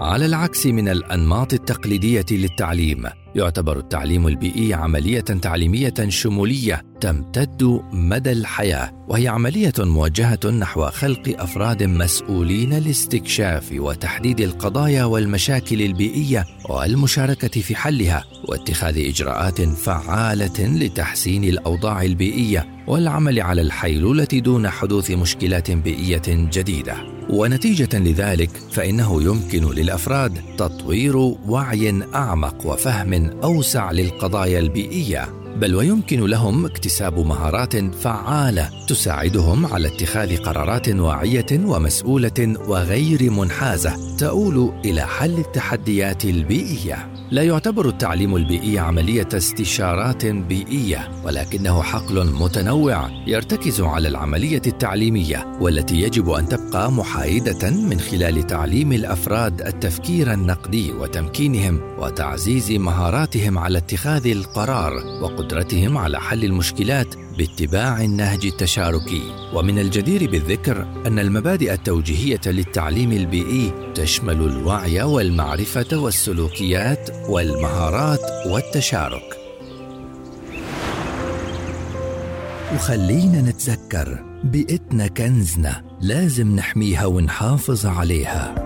على العكس من الأنماط التقليدية للتعليم يعتبر التعليم البيئي عملية تعليمية شمولية تمتد مدى الحياة وهي عملية موجهه نحو خلق أفراد مسؤولين لاستكشاف وتحديد القضايا والمشاكل البيئية والمشاركة في حلها واتخاذ إجراءات فعالة لتحسين الأوضاع البيئية والعمل على الحيلولة دون حدوث مشكلات بيئية جديدة. ونتيجة لذلك فإنه يمكن للأفراد تطوير وعي أعمق وفهم أوسع للقضايا البيئية. بل ويمكن لهم اكتساب مهارات فعالة تساعدهم على اتخاذ قرارات واعية ومسؤولة وغير منحازة تؤول إلى حل التحديات البيئية. لا يعتبر التعليم البيئي عملية استشارات بيئية ولكنه حقل متنوع يرتكز على العملية التعليمية والتي يجب أن تبقى محايدة من خلال تعليم الأفراد التفكير النقدي وتمكينهم وتعزيز مهاراتهم على اتخاذ القرار. وقدرتهم على حل المشكلات باتباع النهج التشاركي. ومن الجدير بالذكر أن المبادئ التوجيهية للتعليم البيئي تشمل الوعي والمعرفة والسلوكيات والمهارات والتشارك. وخلينا نتذكر بيئتنا كنزنا لازم نحميها ونحافظ عليها.